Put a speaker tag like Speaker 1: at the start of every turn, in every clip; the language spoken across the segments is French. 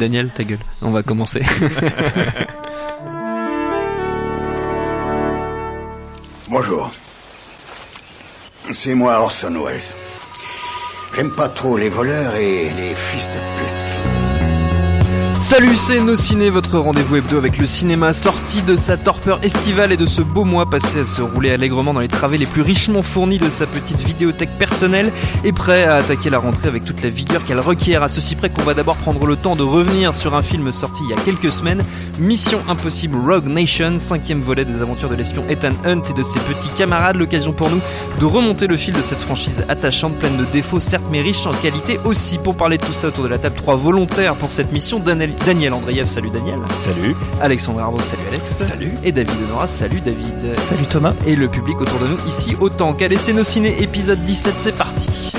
Speaker 1: Daniel, ta gueule. On va commencer.
Speaker 2: Bonjour. C'est moi Orson Welles. J'aime pas trop les voleurs et les fils de pute.
Speaker 1: Salut, c'est Nos Ciné, votre rendez-vous hebdo avec le cinéma sorti de sa torpeur estivale et de ce beau mois passé à se rouler allègrement dans les travées les plus richement fournis de sa petite vidéothèque personnelle et prêt à attaquer la rentrée avec toute la vigueur qu'elle requiert, à ceci près qu'on va d'abord prendre le temps de revenir sur un film sorti il y a quelques semaines, Mission Impossible Rogue Nation, cinquième volet des aventures de l'espion Ethan Hunt et de ses petits camarades, l'occasion pour nous de remonter le fil de cette franchise attachante, pleine de défauts certes mais riche en qualité aussi. Pour parler de tout ça autour de la table, trois volontaires pour cette mission, Daniel Daniel Andreev, salut Daniel.
Speaker 3: Salut.
Speaker 1: Alexandre Arnaud, salut Alex.
Speaker 3: Salut.
Speaker 1: Et David Honora, salut David.
Speaker 4: Salut Thomas.
Speaker 1: Et le public autour de nous ici autant qu'à laisser nos ciné épisode 17, c'est parti.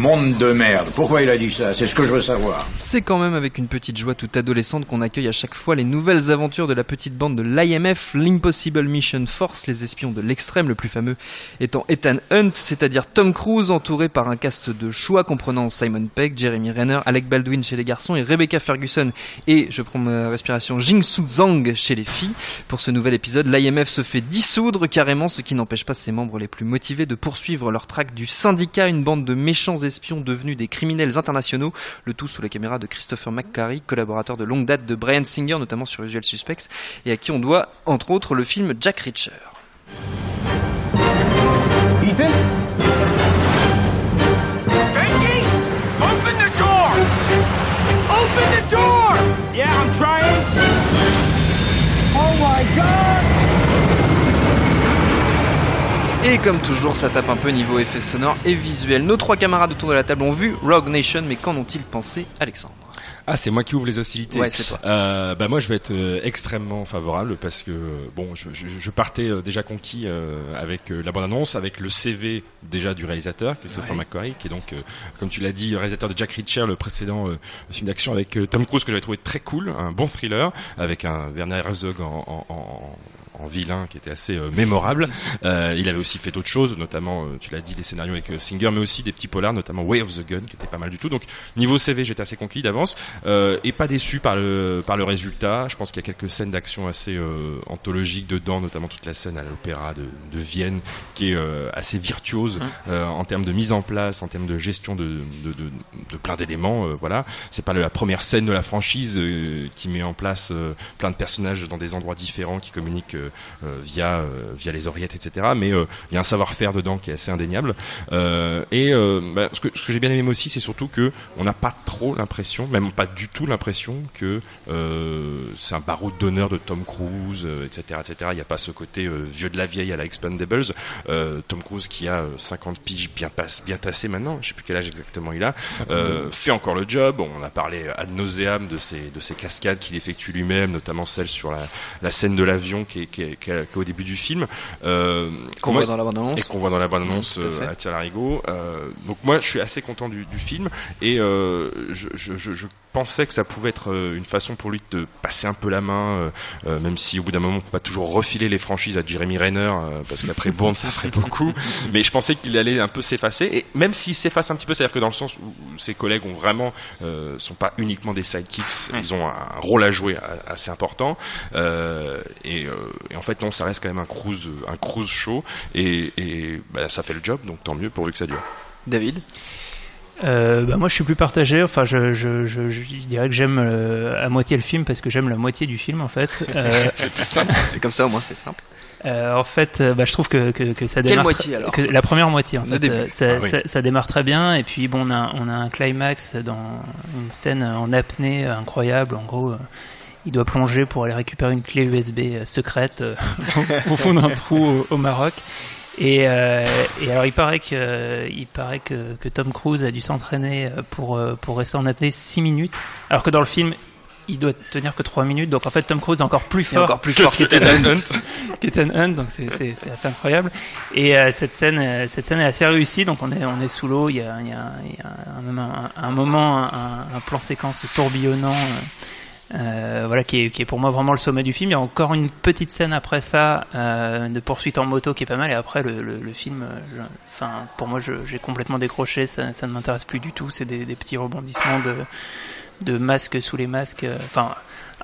Speaker 2: Monde de merde. Pourquoi il a dit ça? C'est ce que je veux savoir.
Speaker 1: C'est quand même avec une petite joie toute adolescente qu'on accueille à chaque fois les nouvelles aventures de la petite bande de l'IMF, l'Impossible Mission Force, les espions de l'extrême, le plus fameux étant Ethan Hunt, c'est-à-dire Tom Cruise, entouré par un cast de choix comprenant Simon Pegg, Jeremy Renner, Alec Baldwin chez les garçons et Rebecca Ferguson et, je prends ma respiration, Jing-Soo Zhang chez les filles. Pour ce nouvel épisode, l'IMF se fait dissoudre carrément, ce qui n'empêche pas ses membres les plus motivés de poursuivre leur traque du syndicat, une bande de méchants devenus des criminels internationaux, le tout sous la caméra de Christopher McQuarrie, collaborateur de longue date de Brian Singer, notamment sur Usual Suspects, et à qui on doit, entre autres, le film Jack Reacher. Et comme toujours, ça tape un peu niveau effets sonores et visuels. Nos trois camarades autour de la table ont vu Rogue Nation, mais qu'en ont-ils pensé, Alexandre?
Speaker 3: Ah, c'est moi qui ouvre les hostilités.
Speaker 1: Ouais, c'est toi.
Speaker 3: Euh, bah moi, je vais être euh, extrêmement favorable parce que bon, je, je, je partais euh, déjà conquis euh, avec euh, la bande annonce, avec le CV déjà du réalisateur Christopher McQuarrie, qui est donc, euh, comme tu l'as dit, réalisateur de Jack Reacher, le précédent euh, film d'action avec euh, Tom Cruise que j'avais trouvé très cool, un bon thriller avec un Werner Herzog en, en, en en vilain qui était assez euh, mémorable. Euh, il avait aussi fait d'autres choses, notamment, euh, tu l'as dit, les scénarios avec Singer, mais aussi des petits polars, notamment Way of the Gun, qui était pas mal du tout. Donc niveau CV, j'étais assez conquis d'avance euh, et pas déçu par le par le résultat. Je pense qu'il y a quelques scènes d'action assez euh, anthologiques dedans, notamment toute la scène à l'opéra de, de Vienne, qui est euh, assez virtuose euh, en termes de mise en place, en termes de gestion de de, de, de plein d'éléments. euh, voilà, c'est pas la première scène de la franchise euh, qui met en place euh, plein de personnages dans des endroits différents qui communiquent via euh, via les oreillettes, etc. Mais euh, il y a un savoir-faire dedans qui est assez indéniable. Euh, et euh, bah, ce que, ce que j'ai bien aimé aussi, c'est surtout que on n'a pas trop l'impression, même pas du tout l'impression que euh, c'est un baroud d'honneur de Tom Cruise, euh, etc., etc. Il n'y a pas ce côté euh, vieux de la vieille à la Expendables. Euh, Tom Cruise qui a euh, 50 piges bien passe, bien tassé maintenant, je sais plus quel âge exactement il a, euh, fait encore le job. On a parlé ad nauseam de ses de ses cascades qu'il effectue lui-même, notamment celle sur la, la scène de l'avion qui est, qui, qui qui au début du film. Euh,
Speaker 1: Qu'on voit dans la bande-annonce.
Speaker 3: et qu'on voit dans la bande-annonce
Speaker 1: à
Speaker 3: euh, à larigot. Euh, donc moi, je suis assez content du, du film et euh, je, je, je, je pensais que ça pouvait être euh, une façon pour lui de passer un peu la main, euh, même si au bout d'un moment, on peut pas toujours refiler les franchises à Jeremy Renner euh, parce qu'après Bourne, ça ferait beaucoup. Mais je pensais qu'il allait un peu s'effacer et même s'il s'efface un petit peu, c'est-à-dire que dans le sens où ses collègues ont vraiment euh, sont pas uniquement des sidekicks, ils ont un rôle à jouer assez important euh, et, euh, et en fait non, ça reste quand même un cruise un cruise show et, et bah, ça fait le job, donc tant mieux pourvu que ça dure.
Speaker 1: David?
Speaker 4: Euh, bah, moi, je suis plus partagé. Enfin, je, je, je, je dirais que j'aime euh, à moitié le film parce que j'aime la moitié du film en fait. Euh,
Speaker 3: C'est plus simple.
Speaker 1: Et comme ça, au moins, c'est simple.
Speaker 4: euh, en fait, euh, bah, je trouve que, que, que ça
Speaker 1: Quelle
Speaker 4: démarre.
Speaker 1: moitié, alors
Speaker 4: que La première moitié en
Speaker 1: Le
Speaker 4: fait.
Speaker 1: début.
Speaker 4: Euh, ça,
Speaker 3: Ah oui.
Speaker 4: ça, ça démarre très bien et puis bon, on a, on a un climax dans une scène en apnée incroyable. En gros. Il doit plonger pour aller récupérer une clé USB euh, secrète euh, au fond d'un trou au, au Maroc. Et, euh, et alors il paraît que euh, il paraît que, que Tom Cruise a dû s'entraîner pour pour rester en apnée 6 minutes, alors que dans le film il doit tenir que 3 minutes. Donc en fait Tom Cruise est encore plus fort
Speaker 1: encore plus fort qu'Ethan Hunt.
Speaker 4: qu'Ethan Hunt, donc c'est c'est c'est assez incroyable. Et euh, cette scène cette scène est assez réussie. Donc on est on est sous l'eau. Il y a il y a, il y a un, même un, un moment un, un plan séquence tourbillonnant. euh, euh, voilà qui est, qui est pour moi vraiment le sommet du film. Il y a encore une petite scène après ça euh, de poursuite en moto qui est pas mal et après le, le, le film, euh, enfin pour moi j'ai complètement décroché, ça, ça ne m'intéresse plus du tout. C'est des, des petits rebondissements de de masques sous les masques. euh, Enfin,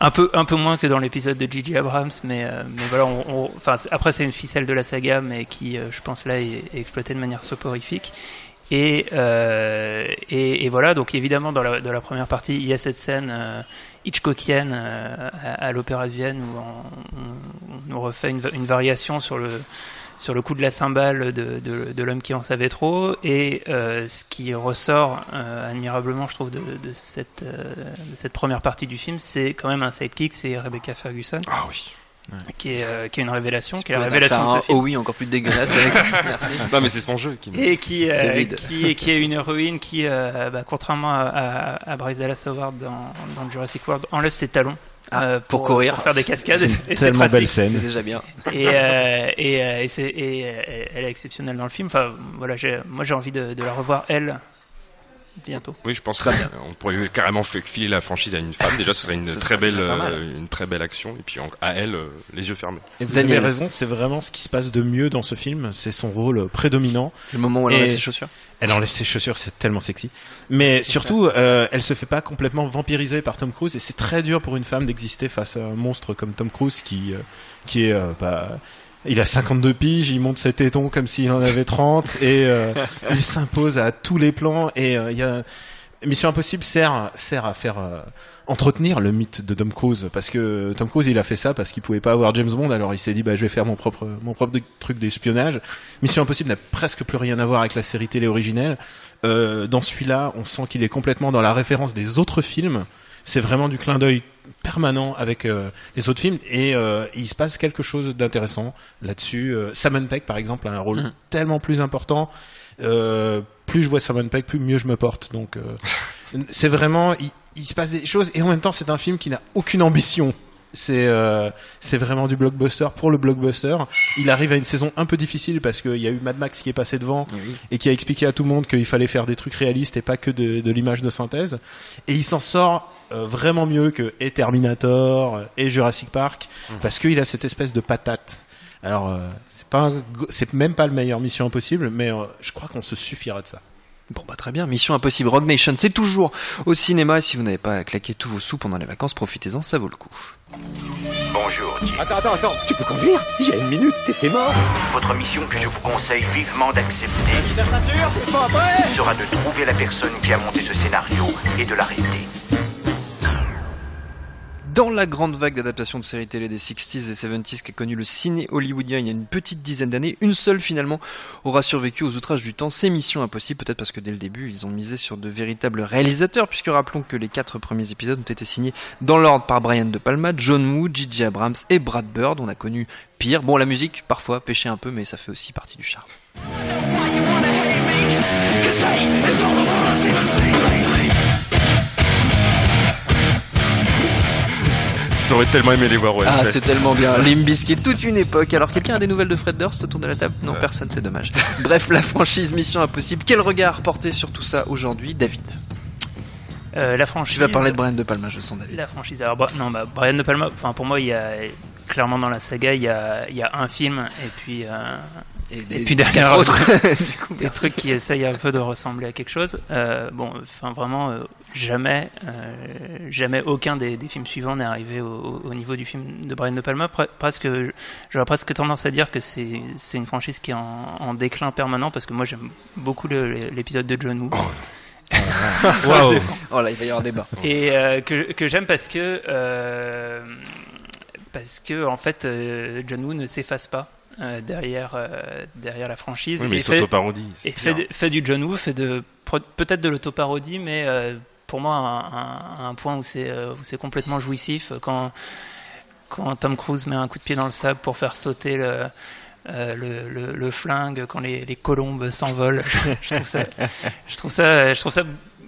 Speaker 4: un peu, un peu moins que dans l'épisode de Gigi Abrams, mais, euh, mais voilà. On, on- enfin, après, c'est une ficelle de la saga, mais qui, euh, je pense, là, est, est exploitée de manière soporifique. Et, euh, et, et voilà, donc évidemment, dans la, dans la première partie, il y a cette scène euh, Hitchcockienne euh, à, à l'Opéra de Vienne où on, nous refait une, une variation sur le, sur le coup de la cymbale de, de, de l'homme qui en savait trop. Et euh, ce qui ressort euh, admirablement, je trouve, de, de, cette, euh, de cette première partie du film, c'est quand même un sidekick, c'est Rebecca Ferguson,
Speaker 3: Ah oui.
Speaker 4: Qui est, euh, qui est une révélation, qui est la révélation
Speaker 1: faire
Speaker 4: de ce
Speaker 1: un
Speaker 4: film.
Speaker 1: Oh oui, encore plus dégueulasse avec ça. Merci.
Speaker 3: Non mais c'est son jeu qui. me-
Speaker 4: Et qui, euh, qui, qui est une héroïne qui, euh, bah, contrairement à, à, à Bryce Dallas Howard dans, dans Jurassic World, enlève ses talons
Speaker 1: Ah,
Speaker 4: euh,
Speaker 1: pour courir.
Speaker 4: pour faire des cascades.
Speaker 5: C'est
Speaker 4: c'est
Speaker 5: tellement belle
Speaker 1: C'est
Speaker 5: scène.
Speaker 1: déjà bien.
Speaker 4: Et, euh, et, euh, et, c'est- et, euh, elle est exceptionnelle dans le film. Enfin, voilà, moi j'ai envie de, de la revoir elle bientôt.
Speaker 3: Oui, je pense qu'on pourrait carrément faire filer la franchise à une femme. Déjà, ce serait une très
Speaker 1: serait
Speaker 3: belle, euh, une très belle action. Et puis en- à elle, euh, les yeux fermés.
Speaker 5: Et vous
Speaker 1: Daniel.
Speaker 5: avez raison, c'est vraiment ce qui se passe de mieux dans ce film. C'est son rôle prédominant.
Speaker 1: C'est le moment où elle enlève ses chaussures.
Speaker 5: Elle enlève ses chaussures, c'est tellement sexy. Mais surtout, euh, elle se fait pas complètement vampiriser par Tom Cruise et c'est très dur pour une femme d'exister face à un monstre comme Tom Cruise qui, euh, qui est, euh, bah, il a 52 piges, il monte ses tétons comme s'il en avait 30 et euh, il s'impose à tous les plans et euh, il y a Mission Impossible sert sert à faire euh, entretenir le mythe de Tom Cruise parce que Tom Cruise il a fait ça parce qu'il pouvait pas avoir James Bond alors il s'est dit bah je vais faire mon propre mon propre truc d'espionnage. Mission Impossible n'a presque plus rien à voir avec la série télé originelle. Euh, dans celui-là, on sent qu'il est complètement dans la référence des autres films. C'est vraiment du clin d'œil permanent avec euh, les autres films et euh, il se passe quelque chose d'intéressant là-dessus. Euh, Simon Pegg par exemple a un rôle
Speaker 1: Mhm.
Speaker 5: tellement plus important. Euh, plus je vois Simon Pegg, plus mieux je me porte. Donc euh, c'est vraiment il, il se passe des choses et en même temps c'est un film qui n'a aucune ambition. C'est euh, c'est vraiment du blockbuster pour le blockbuster. Il arrive à une saison un peu difficile parce qu'il y a eu Mad Max qui est passé devant et qui a expliqué à tout le monde qu'il fallait faire des trucs réalistes et pas que de, de l'image de synthèse. Et il s'en sort euh, vraiment mieux que et Terminator euh, et Jurassic Park parce qu'il a cette espèce de patate. Alors euh, c'est pas c'est même pas le meilleur Mission Impossible, mais euh, je crois qu'on se suffira de ça.
Speaker 1: Bon bah très bien, Mission Impossible Rogue Nation, c'est toujours au cinéma. Et si vous n'avez pas claqué tous vos sous pendant les vacances, profitez-en, ça vaut le coup.
Speaker 6: Bonjour, Jim.
Speaker 2: Attends, attends, attends, tu peux conduire? Il y a une minute, t'étais mort.
Speaker 6: Votre mission que je vous conseille vivement d'accepter sera de trouver la personne qui a monté ce scénario et de l'arrêter.
Speaker 1: Dans la grande vague d'adaptation de séries télé des 60s et 70s qu'a connu le ciné hollywoodien il y a une petite dizaine d'années, une seule finalement aura survécu aux outrages du temps, c'est Mission Impossible, peut-être parce que dès le début ils ont misé sur de véritables réalisateurs, puisque rappelons que les quatre premiers épisodes ont été signés dans l'ordre par Brian De Palma, John Woo, J.J. Abrams et Brad Bird, on a connu pire. Bon la musique parfois pêchait un peu mais ça fait aussi partie du charme.
Speaker 3: J'aurais tellement aimé les voir au
Speaker 1: Ah, c'est tellement bien. Limbiskit, toute une époque. Alors, quelqu'un a des nouvelles de Fred Durst autour de la table? Non, personne, c'est dommage. Bref, la franchise Mission Impossible. Quel regard porter sur tout ça aujourd'hui, David?
Speaker 4: Euh, la franchise.
Speaker 1: Tu vas parler de Brian De Palma, je sens, David.
Speaker 4: La franchise. Alors, non, bah, Brian De Palma, enfin, pour moi, il y a, clairement dans la saga, il y a, il y a un film, et puis, euh, et puis derrière,
Speaker 1: autres.
Speaker 4: des trucs qui essayent un peu de ressembler à quelque chose. Euh, bon, enfin, vraiment, euh, jamais, euh, jamais aucun des, des films suivants n'est arrivé au, au niveau du film de Brian De Palma. Pre- presque, j'aurais presque tendance à dire que c'est, c'est une franchise qui est en, en déclin permanent, parce que moi, j'aime beaucoup l'épisode de John Woo.
Speaker 5: Waouh.
Speaker 1: Oh là, il va y avoir débat.
Speaker 4: et euh, que, que j'aime parce que euh, parce que en fait euh, John Woo ne s'efface pas euh, derrière euh, derrière la franchise.
Speaker 3: Oui, mais
Speaker 4: et
Speaker 3: il
Speaker 4: fait, et fait, fait du John Woo fait de peut-être de l'autoparodie mais euh, pour moi un, un, un point où c'est où c'est complètement jouissif quand quand Tom Cruise met un coup de pied dans le sable pour faire sauter le euh, le, le, le flingue quand les, les colombes s'envolent. Je trouve ça je trouve ça je trouve ça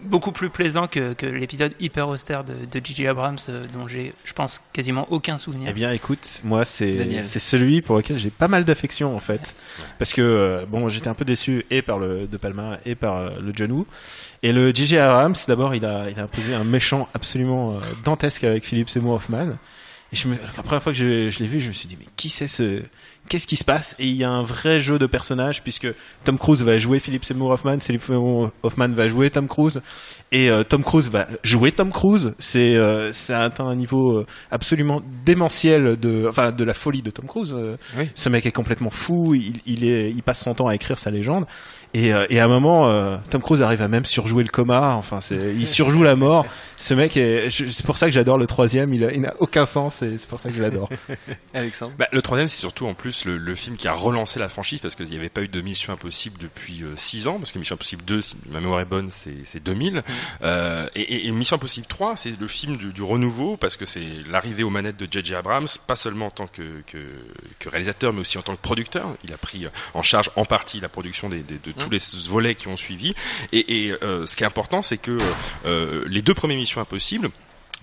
Speaker 4: beaucoup plus plaisant que, que l'épisode hyper austère de, de J.J. Abrams euh, dont j'ai je pense quasiment aucun souvenir
Speaker 5: Eh bien, écoute, moi, c'est c'est celui pour lequel j'ai pas mal d'affection en fait, parce que euh, bon, j'étais un peu déçu et par le De Palma et par euh, le John Woo. Et le J.J. Abrams, d'abord, il a il a imposé un méchant absolument dantesque avec Philippe Seymour Hoffman. Et je me, la première fois que je, je l'ai vu, je me suis dit mais qui c'est ce qu'est-ce qui se passe? Et il y a un vrai jeu de personnages puisque Tom Cruise va jouer Philip Seymour Hoffman, Philip Seymour Hoffman va jouer Tom Cruise et euh, Tom Cruise va jouer Tom Cruise. C'est euh, ça a atteint un niveau euh, absolument démentiel de enfin de la folie de Tom Cruise. Euh,
Speaker 1: Oui.
Speaker 5: Ce mec est complètement fou. Il, il est il passe son temps à écrire sa légende et, euh, et à un moment euh, Tom Cruise arrive à même surjouer le coma. Enfin c'est il surjoue la mort. Ce mec est c'est pour ça que j'adore le troisième. Il a- il n'a aucun sens et c'est pour ça que je l'adore.
Speaker 1: Alexandre
Speaker 3: Bah, le troisième, c'est surtout en plus le, le film qui a relancé la franchise parce qu'il n'y avait pas eu de Mission Impossible depuis 6 ans, parce que Mission Impossible 2, si ma mémoire est bonne, c'est c'est 2000. Euh, et, Mission Impossible 3, c'est le film du, du renouveau parce que c'est l'arrivée aux manettes de J.J. Abrams, pas seulement en tant que, que, que réalisateur, mais aussi en tant que producteur. Il a pris en charge en partie la production des, des- de tous les volets qui ont suivi. Et, et, euh, ce qui est important, c'est que euh, les deux premières Missions Impossibles,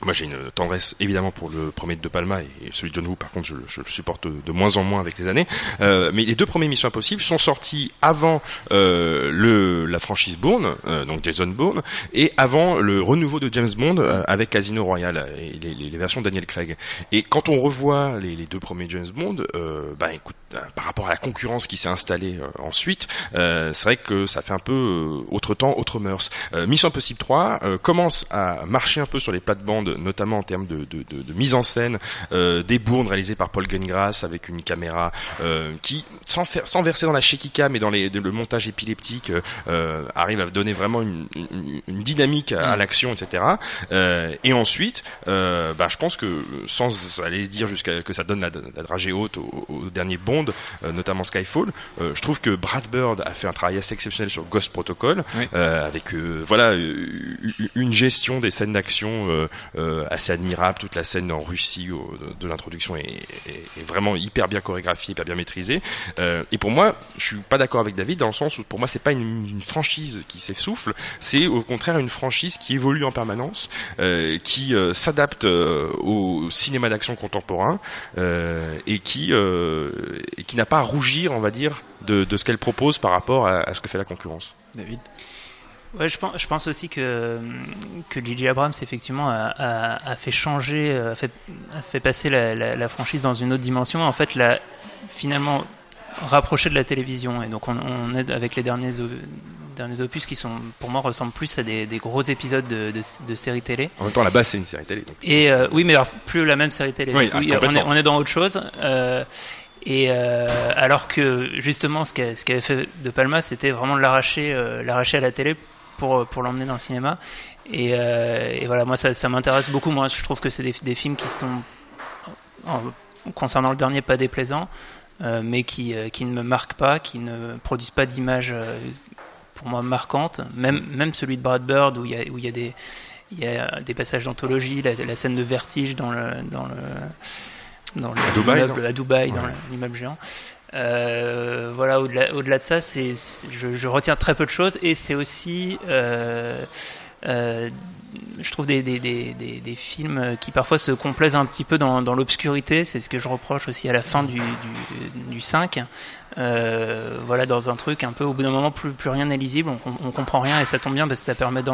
Speaker 3: moi, j'ai une tendresse évidemment pour le premier de De Palma et celui de John Woo. Par contre, je, je le supporte de moins en moins avec les années. Euh, mais les deux premiers Missions Impossibles sont sortis avant euh, le la franchise Bourne, euh, donc Jason Bourne, et avant le renouveau de James Bond euh, avec Casino Royale et les, les- les versions Daniel Craig. Et quand on revoit les, les deux premiers James Bond, euh, bah écoute, euh, par rapport à la concurrence qui s'est installée ensuite, c'est vrai que ça fait un peu autre temps, autre mœurs. Mission Impossible 3 euh, commence à marcher un peu sur les plates-bandes, notamment en termes de, de, de, de mise en scène, euh, des bournes réalisées par Paul Greengrass avec une caméra euh, qui, sans, faire, sans verser dans la shaky mais dans les, le montage épileptique, euh, euh, arrive à donner vraiment une, une, une dynamique à, à l'action, etc. Euh, et ensuite, euh, bah, je pense que sans aller dire jusqu'à que ça donne la, la dragée haute au, au dernier Bond, euh, notamment Skyfall, euh, je trouve que Brad Bird a fait un travail assez exceptionnel sur Ghost Protocol,
Speaker 1: Oui.
Speaker 3: euh, avec euh, voilà une gestion des scènes d'action assez admirable. Toute la scène en Russie de, l'introduction est, vraiment hyper bien chorégraphiée, hyper bien maîtrisée. Euh, et pour moi, je suis pas d'accord avec David dans le sens où pour moi c'est pas une, franchise qui s'essouffle, c'est au contraire une franchise qui évolue en permanence, euh, qui euh, s'adapte euh, au cinéma d'action contemporain euh, et qui euh, et qui n'a pas à rougir, on va dire, de, ce qu'elle propose par rapport à ce que fait la concurrence.
Speaker 1: David?
Speaker 4: Ouais, je pense, je pense aussi que que J.J. Abrams effectivement a, a, a fait changer, euh, a fait, a fait passer la, la, la franchise dans une autre dimension. En fait, l'a finalement rapproché de la télévision. Et donc on, on est avec les derniers opus qui sont pour moi ressemblent plus à des, des gros épisodes de, de, de séries télé.
Speaker 3: En même temps, là-bas, c'est une série télé. Donc
Speaker 4: Et euh, oui, mais alors plus la même série télé.
Speaker 3: Oui, ah,
Speaker 4: on, est,
Speaker 3: complètement.
Speaker 4: on est dans autre chose. Euh, et euh, alors que justement, ce qu'a- ce qu'avait fait De Palma, c'était vraiment de l'arracher, euh, l'arracher à la télé pour pour l'emmener dans le cinéma. Et, euh, et voilà, moi ça, ça m'intéresse beaucoup. Moi, je trouve que c'est des, des films qui sont, en- concernant le dernier, pas déplaisants, euh, mais qui euh, qui ne me marquent pas, qui ne produisent pas d'images euh, pour moi marquantes. Même même celui de Brad Bird où il y a où il y a des il y a des passages d'anthologie, la, la scène de vertige dans le dans le dans le
Speaker 3: À Dubaï,
Speaker 4: l'immeuble dans
Speaker 3: Ouais.
Speaker 4: l'immeuble géant. Euh, voilà, au-delà, de ça, je, retiens très peu de choses et c'est aussi, euh, euh, je trouve des, films qui parfois se complaisent un petit peu dans, l'obscurité. C'est ce que je reproche aussi à la fin du, du 5. Euh, voilà, dans un truc un peu, au bout d'un moment, plus, plus rien n'est lisible, on, on comprend rien et ça tombe bien parce que ça permet de,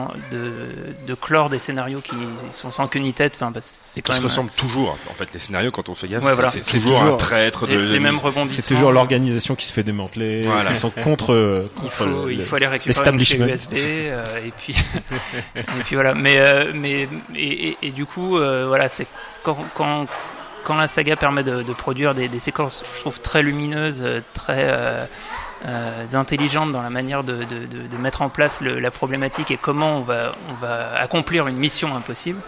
Speaker 4: de clore des scénarios qui sont sans queue ni tête. Enfin, que c'est
Speaker 3: qui
Speaker 4: quand
Speaker 3: se
Speaker 4: même
Speaker 3: ressemblent toujours. En fait, les scénarios, quand on fait gaffe,
Speaker 4: Ouais, voilà.
Speaker 3: c'est
Speaker 5: C'est
Speaker 3: toujours, un traître de,
Speaker 4: les, les mêmes rebondissements.
Speaker 5: C'est toujours l'organisation qui se fait démanteler.
Speaker 3: Voilà.
Speaker 5: Ils sont contre. euh,
Speaker 4: Il
Speaker 5: contre
Speaker 4: faut,
Speaker 5: le-
Speaker 4: il faut aller récupérer
Speaker 5: l'establishment.
Speaker 4: USB euh, et puis et puis voilà. Mais euh, mais et, et, et du coup euh, voilà, c'est quand quand quand la saga permet de, de produire des, des séquences, je trouve très lumineuses, euh, très euh, euh, intelligentes dans la manière de, de, de, de mettre en place le, la problématique et comment on va on va accomplir une mission impossible.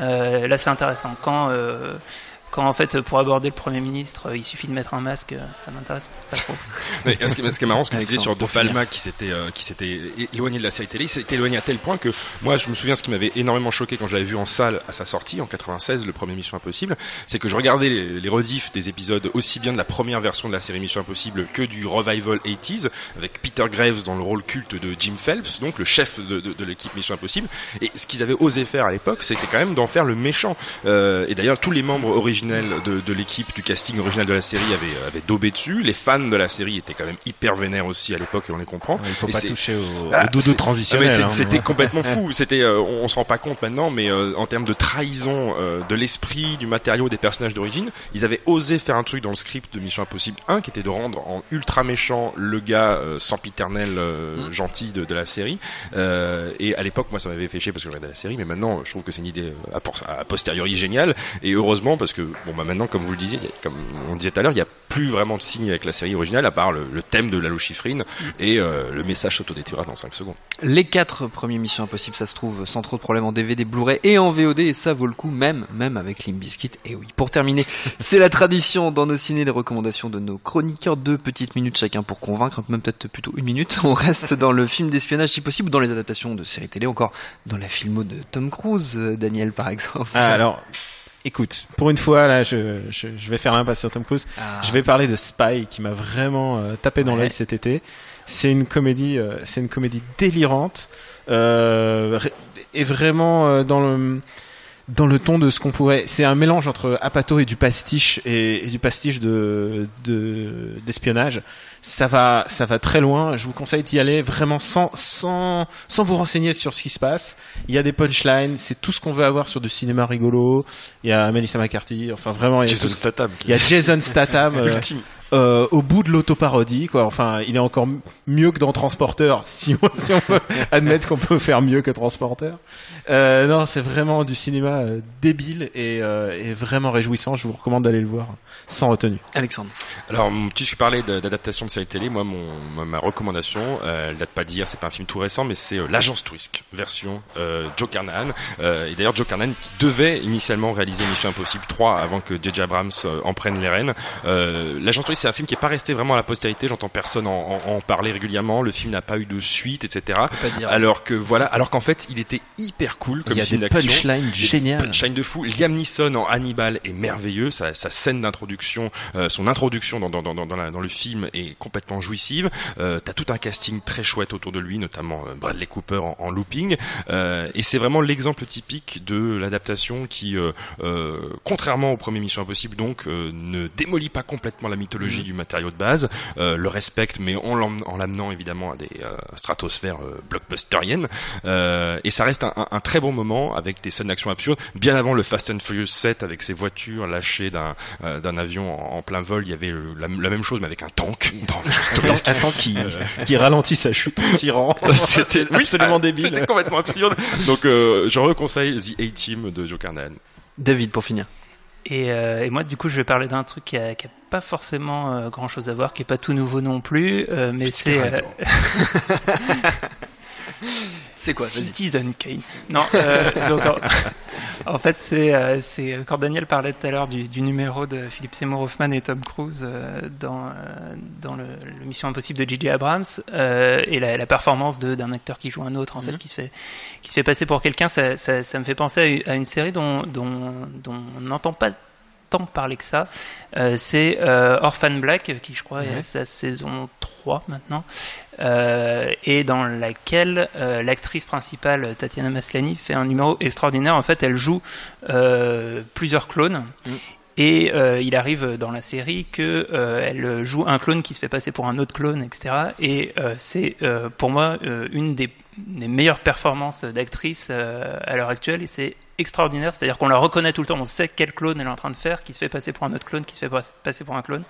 Speaker 4: Euh, là, c'est intéressant. Quand quand en fait pour aborder le premier ministre, euh, il suffit de mettre un masque, euh, ça m'intéresse pas trop.
Speaker 3: Mais ce qui est, ce qui est marrant, ce que tu disais sur De. Palma qui s'était euh, qui s'était éloigné de la série télé, il s'était éloigné à tel point que moi je me souviens ce qui m'avait énormément choqué quand je l'avais vu en salle à sa sortie en 96, le premier Mission Impossible, c'est que je regardais les, les rediffs des épisodes aussi bien de la première version de la série Mission Impossible que du revival 80s avec Peter Graves dans le rôle culte de Jim Phelps, donc le chef de, de, de l'équipe Mission Impossible. Et ce qu'ils avaient osé faire à l'époque, c'était quand même d'en faire le méchant. Euh, et d'ailleurs tous les membres originaux originel de, de l'équipe, du casting original de la série avait, avait daubé dessus. Les fans de la série étaient quand même hyper vénères aussi à l'époque et on les comprend.
Speaker 5: Il faut
Speaker 3: Et
Speaker 5: pas
Speaker 3: c'est-
Speaker 5: toucher au,
Speaker 3: Ah,
Speaker 5: au doudou
Speaker 3: c'est-
Speaker 5: transitionnel.
Speaker 3: ah,
Speaker 5: hein.
Speaker 3: C'était complètement fou. C'était, euh, on, on se rend pas compte maintenant, mais euh, en termes de trahison euh, de l'esprit, du matériau, des personnages d'origine, ils avaient osé faire un truc dans le script de Mission Impossible 1 qui était de rendre en ultra méchant le gars euh, sempiternel euh,
Speaker 5: Mm.
Speaker 3: gentil de, de la série. Euh, et à l'époque, moi, ça m'avait fait chier parce que je regardais la série, mais maintenant, je trouve que c'est une idée euh, a, por- a posteriori géniale. Et heureusement, parce que bon, bah maintenant, comme vous le disiez, comme on disait tout à l'heure, il n'y a plus vraiment de signe avec la série originale à part le, le thème de la chiffrine et euh, le message s'autodétruira dans 5 secondes.
Speaker 1: Les quatre premiers Missions Impossibles, ça se trouve sans trop de problèmes en DVD, Blu-ray et en VOD, et ça vaut le coup, même, même avec Limp Bizkit. Et oui, pour terminer, c'est la tradition dans nos ciné, les recommandations de nos chroniqueurs, deux petites minutes chacun pour convaincre, même peut-être plutôt une minute. On reste dans le film d'espionnage si possible, ou dans les adaptations de séries télé, encore dans la filmo de Tom Cruise, euh, Daniel par exemple.
Speaker 5: Ah, alors, écoute, pour une fois, là, je, je, je vais faire l'impasse sur Tom Cruise.
Speaker 1: Ah.
Speaker 5: Je vais parler de Spy, qui m'a vraiment euh, tapé dans
Speaker 1: Ouais.
Speaker 5: l'œil cet été. C'est une comédie, euh, c'est une comédie délirante, euh, et vraiment euh, dans le dans le ton de ce qu'on pourrait. C'est un mélange entre Apato et du pastiche et, et du pastiche de de d'espionnage. Ça va, ça va très loin. Je vous conseille d'y aller vraiment sans sans sans vous renseigner sur ce qui se passe. Il y a des punchlines, c'est tout ce qu'on veut avoir sur du cinéma rigolo. Il y a Melissa McCarthy, enfin vraiment. Il y a,
Speaker 3: Jason
Speaker 5: tout-
Speaker 3: Statham.
Speaker 5: il y a Jason Statham. euh,
Speaker 3: Ultime.
Speaker 5: euh, au bout de l'autoparodie, quoi. Enfin, il est encore mieux que dans Transporteur, si on, si on peut admettre qu'on peut faire mieux que Transporteur. Euh, non, c'est vraiment du cinéma euh, débile et, euh, et vraiment réjouissant. Je vous recommande d'aller le voir sans retenue.
Speaker 1: Alexandre.
Speaker 3: Alors, tu parlais d'adaptation de série télé. Moi, mon, ma, ma recommandation, euh, elle date pas d'hier, c'est pas un film tout récent, mais c'est euh, l'agence Twisk, version euh, Joe Carnahan. Euh, et d'ailleurs, Joe Carnahan qui devait initialement réaliser Mission Impossible 3 avant que J.J. Abrams euh, en prenne les rênes. Euh, l'agence Twisk, c'est un film qui est pas resté vraiment à la postérité. J'entends personne en, en- en parler régulièrement. Le film n'a pas eu de suite, etc. Alors que voilà, alors qu'en fait, il était hyper cool comme
Speaker 5: il y a
Speaker 3: film d'action.
Speaker 5: punchlines
Speaker 3: Des
Speaker 5: géniales.
Speaker 3: Punchline de fou. Liam Neeson en Hannibal est merveilleux. Sa, sa scène d'introduction, son introduction dans, dans, dans, dans, la- dans le film est complètement jouissive. Euh, T'as tout un casting très chouette autour de lui, notamment euh, Bradley Cooper en, en looping. Euh, et c'est vraiment l'exemple typique de l'adaptation qui, euh, euh, contrairement au premier Mission Impossible, donc euh, ne démolit pas complètement la mythologie du matériau de base, le respecte, mais en l'amenant évidemment à des stratosphères blockbusteriennes. Et ça reste un, un- un très bon moment avec des scènes d'action absurdes. Bien avant le Fast and Furious 7 avec ses voitures lâchées d'un d'un avion en, en plein vol, il y avait la, la même chose mais avec un tank le
Speaker 5: Un qui, qui ralentit sa chute en tirant.
Speaker 3: C'était oui,
Speaker 5: absolument
Speaker 3: ah,
Speaker 5: débile.
Speaker 3: C'était complètement absurde. Donc euh, je reconseille The A-Team de Joe Carnahan.
Speaker 1: David, pour finir.
Speaker 4: Et, euh, et moi, du coup, je vais parler d'un truc qui a, qui a pas forcément grand chose à voir, qui est pas tout nouveau non plus, euh, mais c'est euh,
Speaker 1: C'est quoi.
Speaker 4: Citizen Kane. Non, euh, donc en, en fait, c'est euh, c'est quand Daniel parlait tout à l'heure du, du numéro de Philippe Seymour Hoffman et Tom Cruise euh, dans euh, dans le, le Mission Impossible de J.J. Abrams euh, et la, la performance de- d'un acteur qui joue un autre en fait qui se fait qui se fait passer pour quelqu'un, ça, ça, ça me fait penser à une série dont dont dont on n'entend pas tant parler que ça. Euh, c'est euh, Orphan Black, qui je crois est sa saison 3 maintenant, euh, et dans laquelle l'actrice principale, Tatiana Maslany, fait un numéro extraordinaire. En fait, elle joue plusieurs clones. Et euh, il arrive dans la série que euh, elle joue un clone qui se fait passer pour un autre clone, etc. Et euh, c'est euh, pour moi euh, une des, des meilleures performances d'actrice euh, à l'heure actuelle. Et c'est extraordinaire, c'est-à-dire qu'on la reconnaît tout le temps, on sait quel clone elle est en train de faire, qui se fait passer pour un autre clone, qui se fait pas- passer pour un clone.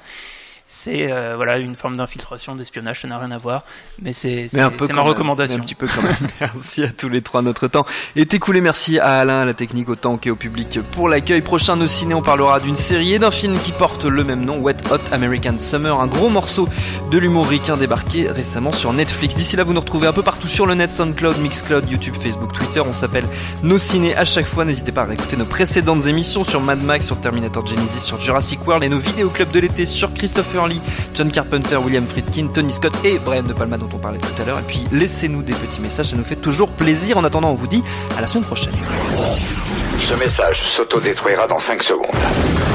Speaker 4: C'est euh, voilà une forme d'infiltration, d'espionnage, ça n'a rien à voir, mais c'est ma recommandation.
Speaker 1: Un petit peu quand même. merci à tous les trois. Notre temps est écoulé. Merci à Alain, à la technique, au temps qu'au public pour l'accueil. Prochain Nos Ciné, on parlera d'une série et d'un film qui porte le même nom, Wet Hot American Summer, un gros morceau de l'humour ricain débarqué récemment sur Netflix. D'ici là, vous nous retrouvez un peu partout sur le net, SoundCloud, Mixcloud, YouTube, Facebook, Twitter. On s'appelle Nos Ciné à chaque fois. N'hésitez pas à réécouter nos précédentes émissions sur Mad Max, sur Terminator Genesis, sur Jurassic World et nos vidéos club de l'été sur Christopher John Carpenter, William Friedkin, Tony Scott et Brian De Palma dont on parlait tout à l'heure. Et puis laissez-nous des petits messages, ça nous fait toujours plaisir. En attendant, on vous dit à la semaine prochaine.
Speaker 2: Ce message s'autodétruira dans 5 secondes.